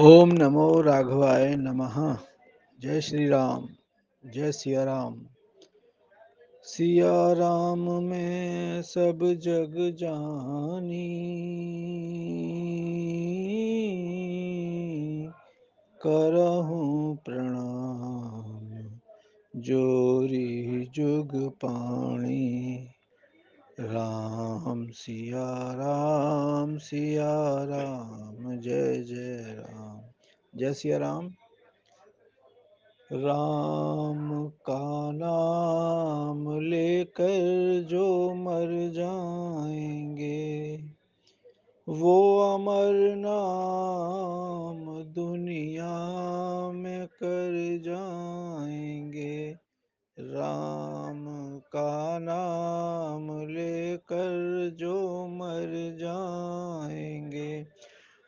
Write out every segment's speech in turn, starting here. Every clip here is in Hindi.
ओम नमो राघवाय नमः। जय श्री राम जय सिया राम सिया राम में सब जग जानी। करहूँ प्रणाम, जोरी जुग पाणी। राम सिया राम सिया राम जय जय राम। जय सिया राम। राम का नाम लेकर जो मर जाएँगे, वो अमर नाम दुनिया में कर जाएँगे। राम का नाम लेकर जो मर जाएँगे,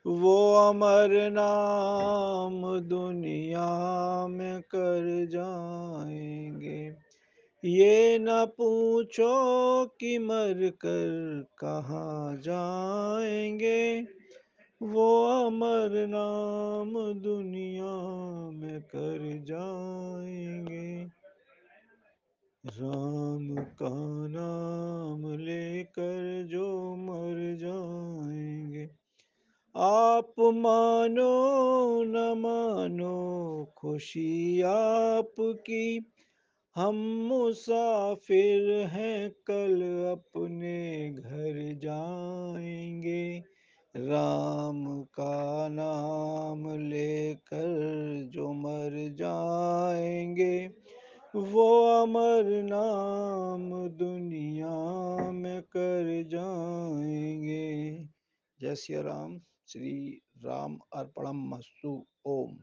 वो अमर नाम दुनिया में कर जाएँगे। ये न पूछो कि मर कर कहाँ जाएँगे। वो अमर नाम दुनिया में कर जाएँगे। आप मानो न मानो, खुशी आपकी। हम मुसाफिर हैं, कल अपने घर जाएँगे। राम का नाम लेकर जो मर जाएँगे, वो अमर नाम दुनिया में कर जाएँगे। जय श्री राम। श्री राम अर्पणम मस्तु। ओम।